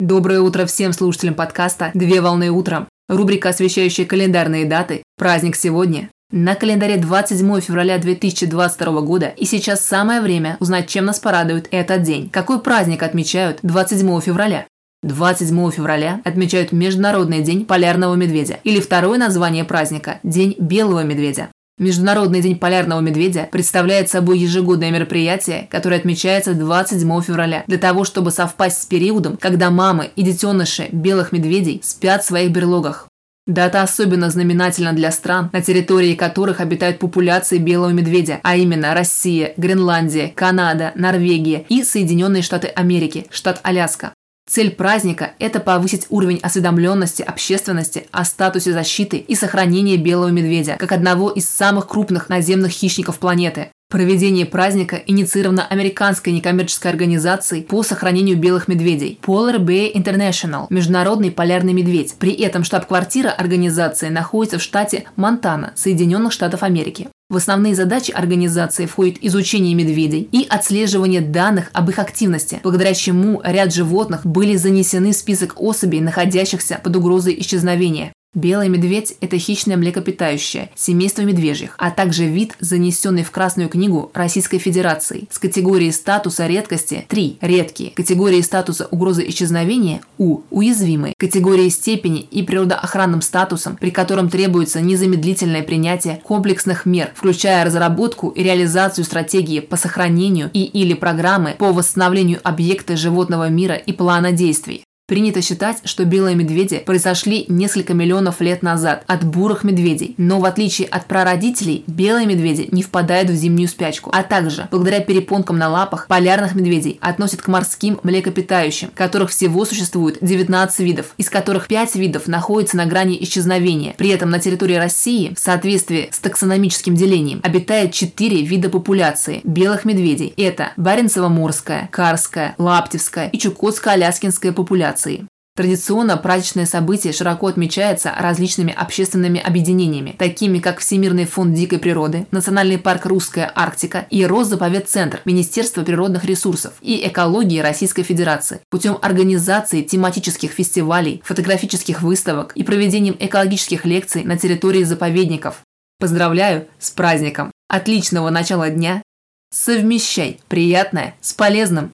Доброе утро всем слушателям подкаста «Две волны утром». Рубрика, освещающая календарные даты. Праздник сегодня. На календаре 27 февраля 2022 года и сейчас самое время узнать, чем нас порадует этот день. Какой праздник отмечают 27 февраля? 27 февраля отмечают Международный день полярного медведя или второе название праздника – День белого медведя. Международный день полярного медведя представляет собой ежегодное мероприятие, которое отмечается 27 февраля, для того, чтобы совпасть с периодом, когда мамы и детеныши белых медведей спят в своих берлогах. Дата особенно знаменательна для стран, на территории которых обитают популяции белого медведя, а именно Россия, Гренландия, Канада, Норвегия и Соединенные Штаты Америки, штат Аляска. Цель праздника – это повысить уровень осведомленности общественности о статусе защиты и сохранения белого медведя как одного из самых крупных наземных хищников планеты. Проведение праздника инициировано американской некоммерческой организацией по сохранению белых медведей Polar Bear International – Международный полярный медведь. При этом штаб-квартира организации находится в штате Монтана, Соединенных Штатов Америки. В основные задачи организации входит изучение медведей и отслеживание данных об их активности, благодаря чему ряд животных были занесены в список особей, находящихся под угрозой исчезновения. Белый медведь – это хищное млекопитающее, семейство медвежьих, а также вид, занесенный в Красную книгу Российской Федерации. С категорией статуса редкости 3 – редкие, категории статуса угрозы исчезновения У – уязвимые, категории степени и природоохранным статусом, при котором требуется незамедлительное принятие комплексных мер, включая разработку и реализацию стратегии по сохранению и или программы по восстановлению объекта животного мира и плана действий. Принято считать, что белые медведи произошли несколько миллионов лет назад от бурых медведей, но в отличие от прародителей, белые медведи не впадают в зимнюю спячку, а также, благодаря перепонкам на лапах, полярных медведей относят к морским млекопитающим, которых всего существует 19 видов, из которых 5 видов находятся на грани исчезновения. При этом на территории России, в соответствии с таксономическим делением, обитает 4 вида популяции белых медведей. Это Баренцево-морская, Карская, Лаптевская и Чукотско-Аляскинская популяция организации. Традиционно праздничное событие широко отмечается различными общественными объединениями, такими как Всемирный фонд дикой природы, Национальный парк Русская Арктика и Росзаповедцентр Министерства природных ресурсов и экологии Российской Федерации путем организации тематических фестивалей, фотографических выставок и проведением экологических лекций на территории заповедников. Поздравляю с праздником! Отличного начала дня! Совмещай приятное с полезным!